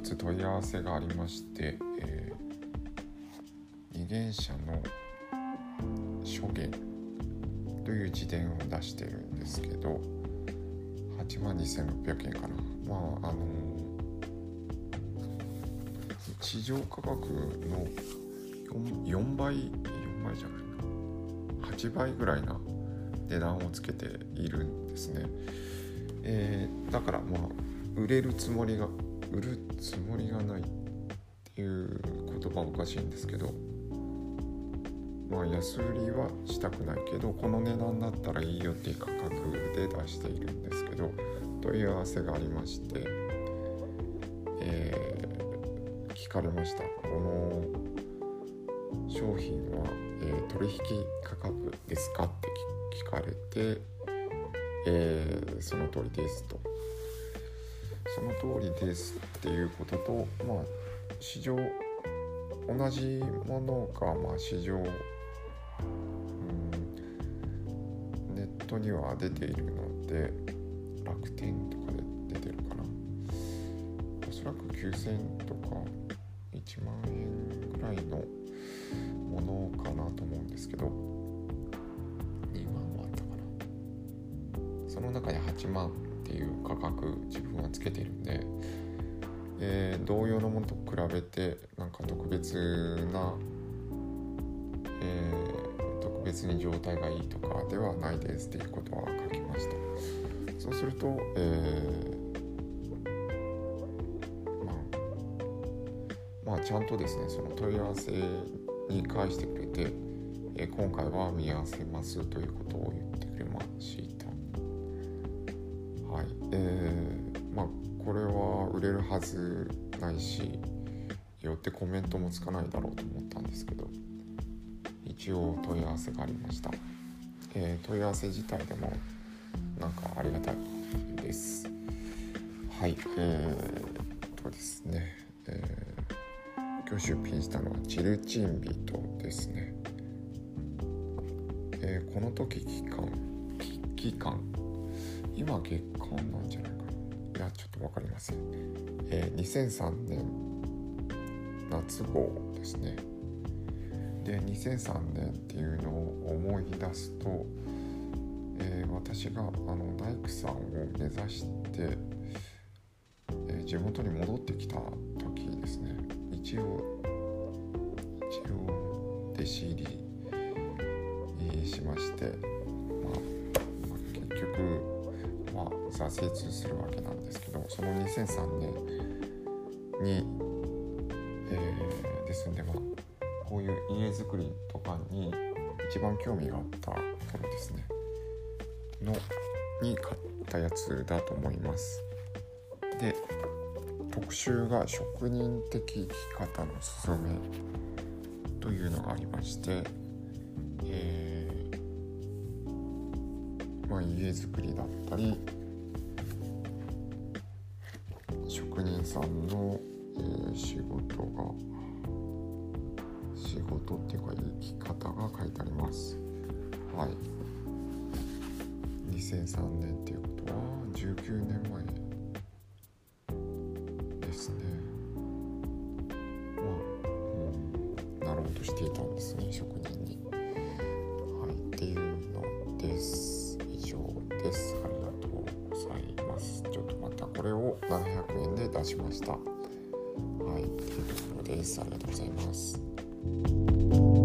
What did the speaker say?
つ問い合わせがありまして、えー、二元者の諸言という辞典を出してるんですけど8万2600円かな。まああの地上価格の 4, 4倍4倍じゃないな。8倍ぐらいな値段をつけているんですね、えー、だからまあ売れるつもりが売るつもりがないっていう言葉おかしいんですけどまあ安売りはしたくないけどこの値段だったらいいよっていう価格で出しているんですけど問い合わせがありまして、えー、聞かれました。この商品は、えー、取引価格ですかって聞かれて、えー、その通りですと。その通りですっていうこととまあ市場同じものがまあ市場、うん、ネットには出ているので楽天とかで出てるかな。おそらく9000とか1万円ぐらいのものかなと思うんですけど2万はあったかな。その中に8万。っていう価格自分はつけてるんで、えー、同様のものと比べてなんか特別な、えー、特別に状態がいいとかではないですっていうことは書きました。そうすると、えー、まあまあちゃんとですねその問い合わせに返してくれて、え、今回は見合わせますということを言ってくれました。はい。えー、まあこれは売れるはずないしよってコメントもつかないだろうと思ったんですけど一応問い合わせがありました、えー、問い合わせ自体でもなんかありがたいです。はいえー、とですね、えー、今日出品したのはチルチンビトですね。えー、この時期間期間今月間なんじゃないかな。いやちょっと分かりません、えー、2003年夏号ですね。で2003年っていうのを思い出すと、えー、私があの大工さんを目指して、えー、地元に戻ってきた時ですね。一応一応弟子入り、しまして、まあ、まあ、結局挫折するわけなんですけどその2003年に、えー、ですんでまあこういう家づくりとかに一番興味があった頃ですね。のに買ったやつだと思います。で特集が職人的生き方のすすめというのがありましてえー、まあ家づくりだったり職人さんの、えー、仕事が仕事っていうか生き方が書いてあります。はい。2003年っていうことは19年前ですね。まあ、うん、なろうとしていたんですね職人に。たしました。はい。というところです。ありがとうございます。